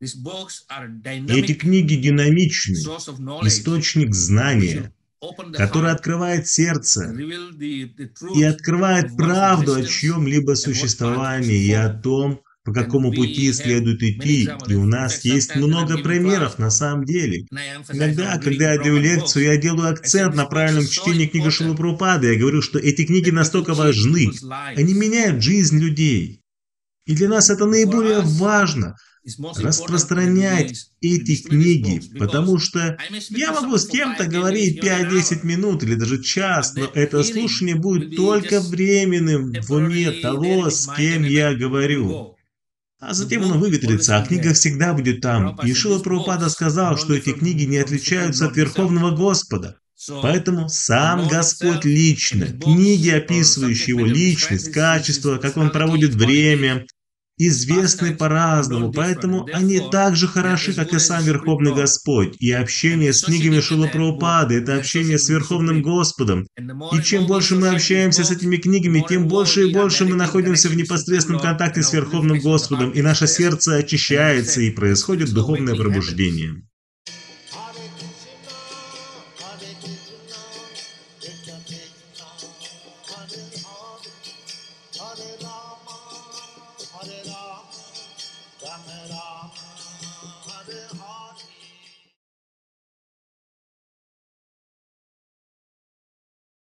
Эти книги динамичны, источник знания, который открывает сердце и открывает правду о чьем-либо существовании и о том, по какому пути следует идти, и у нас есть много примеров на самом деле. Иногда, когда я даю лекцию, я делаю акцент на правильном чтении книги Шилы Прабхупады. Я говорю, что эти книги настолько важны. Они меняют жизнь людей. И для нас это наиболее важно распространять эти книги, потому что я могу с кем-то говорить 5-10 минут или даже час, но это слушание будет только временным в уме того, с кем я говорю. А затем оно выветрится, а книга всегда будет там. И Шила Прабхупада сказал, что эти книги не отличаются от Верховного Господа. Поэтому сам Господь лично, книги, описывающие его личность, качество, как он проводит время, известны по-разному, поэтому они так же хороши, как и сам Верховный Господь. И общение с книгами Шила Прабхупады – это общение с Верховным Господом. И чем больше мы общаемся с этими книгами, тем больше и больше мы находимся в непосредственном контакте с Верховным Господом, и наше сердце очищается, и происходит духовное пробуждение. Hare Rama, Hare Ram, Ram Ram, Hare Hare.